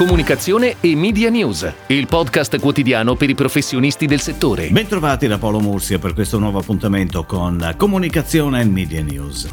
comunicazione e media news, il podcast quotidiano per i professionisti del settore. Bentrovati da Paolo Mursia per questo nuovo appuntamento con Comunicazione e Media News.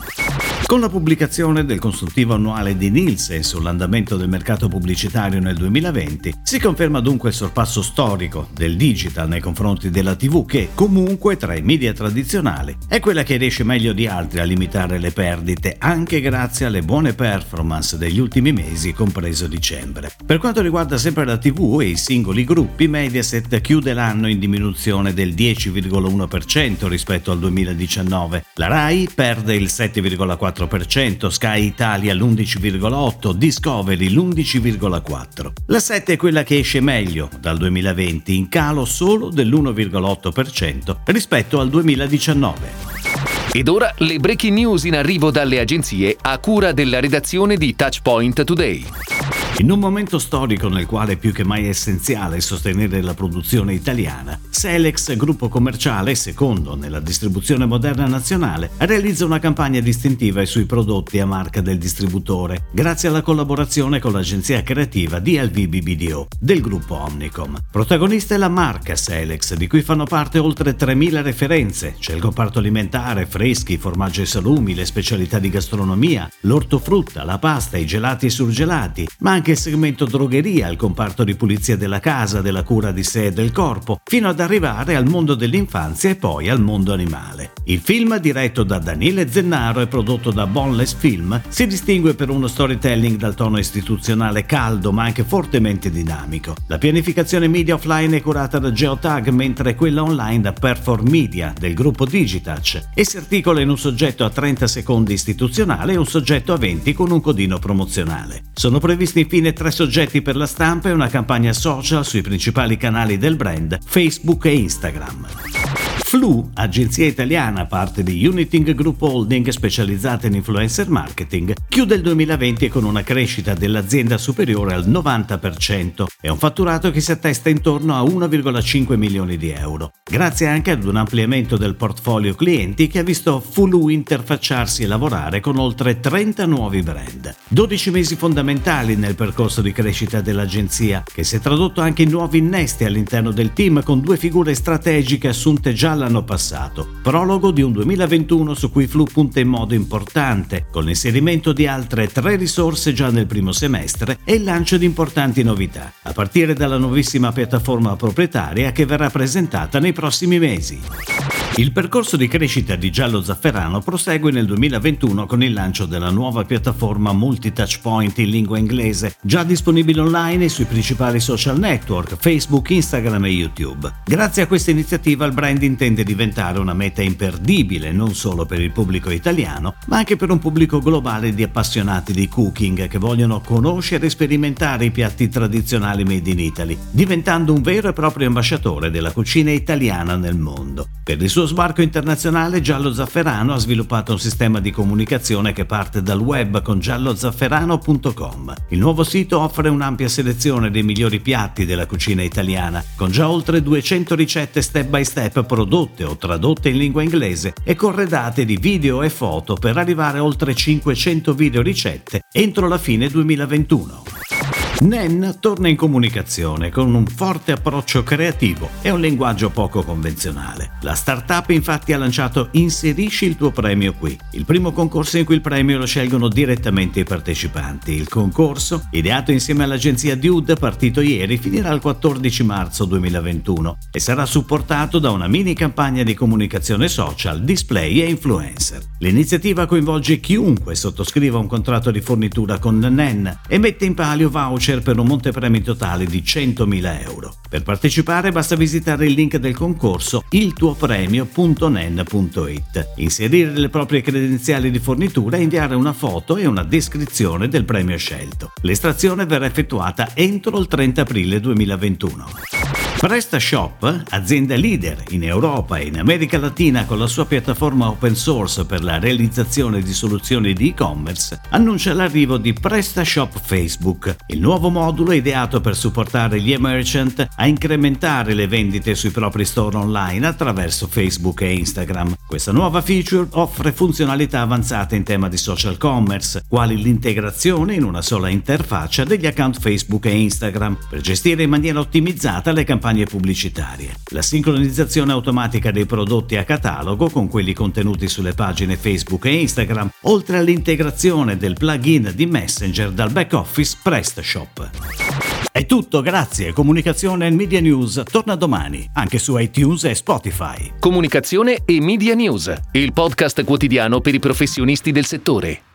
Con la pubblicazione del consultivo annuale di Nielsen sull'andamento del mercato pubblicitario nel 2020, si conferma dunque il sorpasso storico del digital nei confronti della TV che, comunque, tra i media tradizionali, è quella che riesce meglio di altri a limitare le perdite, anche grazie alle buone performance degli ultimi mesi, compreso dicembre. Per quanto riguarda sempre la TV e i singoli gruppi, Mediaset chiude l'anno in diminuzione del 10,1% rispetto al 2019. La RAI perde il 7,4% 4%, Sky Italia l'11,8%, Discovery l'11,4%. La 7 è quella che esce meglio dal 2020, in calo solo dell'1,8% rispetto al 2019. Ed ora le breaking news in arrivo dalle agenzie a cura della redazione di Touchpoint Today. In un momento storico nel quale è più che mai essenziale sostenere la produzione italiana, Selex, gruppo commerciale secondo nella distribuzione moderna nazionale, realizza una campagna distintiva sui prodotti a marca del distributore, grazie alla collaborazione con l'agenzia creativa DLV BBDO del gruppo Omnicom. Protagonista è la marca Selex, di cui fanno parte oltre 3.000 referenze. C'è il comparto alimentare, freschi, formaggi e salumi, le specialità di gastronomia, l'ortofrutta, la pasta, i gelati e surgelati, ma anche il segmento drogheria, il comparto di pulizia della casa, della cura di sé e del corpo, fino ad arrivare al mondo dell'infanzia e poi al mondo animale. Il film, diretto da Daniele Zennaro e prodotto da Boneless Film, si distingue per uno storytelling dal tono istituzionale caldo ma anche fortemente dinamico. La pianificazione media offline è curata da Geotag, mentre quella online da Perform Media del gruppo Digitouch e si articola in un soggetto a 30 secondi istituzionale e un soggetto a 20 con un codino promozionale. Sono previsti infine infine tre soggetti per la stampa e una campagna social sui principali canali del brand Facebook e Instagram. Flu, agenzia italiana parte di Uniting Group Holding specializzata in influencer marketing, chiude il 2020 con una crescita dell'azienda superiore al 90% e un fatturato che si attesta intorno a 1,5 milioni di euro, grazie anche ad un ampliamento del portfolio clienti che ha visto Fulu interfacciarsi e lavorare con oltre 30 nuovi brand. 12 mesi fondamentali nel percorso di crescita dell'agenzia, che si è tradotto anche in nuovi innesti all'interno del team con due figure strategiche assunte già l'anno passato, prologo di un 2021 su cui Flu punta in modo importante, con l'inserimento di altre tre risorse già nel primo semestre e il lancio di importanti novità, a partire dalla nuovissima piattaforma proprietaria che verrà presentata nei prossimi mesi. Il percorso di crescita di Giallo Zafferano prosegue nel 2021 con il lancio della nuova piattaforma multi-touchpoint in lingua inglese, già disponibile online e sui principali social network, Facebook, Instagram e YouTube. Grazie a questa iniziativa il brand intende diventare una meta imperdibile non solo per il pubblico italiano, ma anche per un pubblico globale di appassionati di cooking che vogliono conoscere e sperimentare i piatti tradizionali made in Italy, diventando un vero e proprio ambasciatore della cucina italiana nel mondo. Per il suo sbarco internazionale Giallo Zafferano ha sviluppato un sistema di comunicazione che parte dal web con giallozafferano.com. Il nuovo sito offre un'ampia selezione dei migliori piatti della cucina italiana, con già oltre 200 ricette step by step prodotte o tradotte in lingua inglese e corredate di video e foto per arrivare a oltre 500 video ricette entro la fine 2021. Nen torna in comunicazione con un forte approccio creativo e un linguaggio poco convenzionale. La startup infatti ha lanciato Inserisci il tuo premio qui, il primo concorso in cui il premio lo scelgono direttamente i partecipanti. Il concorso, ideato insieme all'agenzia Dude partito ieri, finirà il 14 marzo 2021 e sarà supportato da una mini campagna di comunicazione social, display e influencer. L'iniziativa coinvolge chiunque sottoscriva un contratto di fornitura con Nen e mette in palio voucher voucher per un montepremi totale di 100.000 euro. Per partecipare basta visitare il link del concorso iltuopremio.nen.it, inserire le proprie credenziali di fornitura e inviare una foto e una descrizione del premio scelto. L'estrazione verrà effettuata entro il 30 aprile 2021. PrestaShop, azienda leader in Europa e in America Latina con la sua piattaforma open source per la realizzazione di soluzioni di e-commerce, annuncia l'arrivo di PrestaShop Facebook, il nuovo modulo ideato per supportare gli merchant a incrementare le vendite sui propri store online attraverso Facebook e Instagram. Questa nuova feature offre funzionalità avanzate in tema di social commerce, quali l'integrazione in una sola interfaccia degli account Facebook e Instagram per gestire in maniera ottimizzata le campagne campagne pubblicitarie, la sincronizzazione automatica dei prodotti a catalogo con quelli contenuti sulle pagine Facebook e Instagram, oltre all'integrazione del plugin di Messenger dal back office PrestaShop. È tutto, grazie. Comunicazione e Media News torna domani, anche su iTunes e Spotify. Comunicazione e Media News, il podcast quotidiano per i professionisti del settore.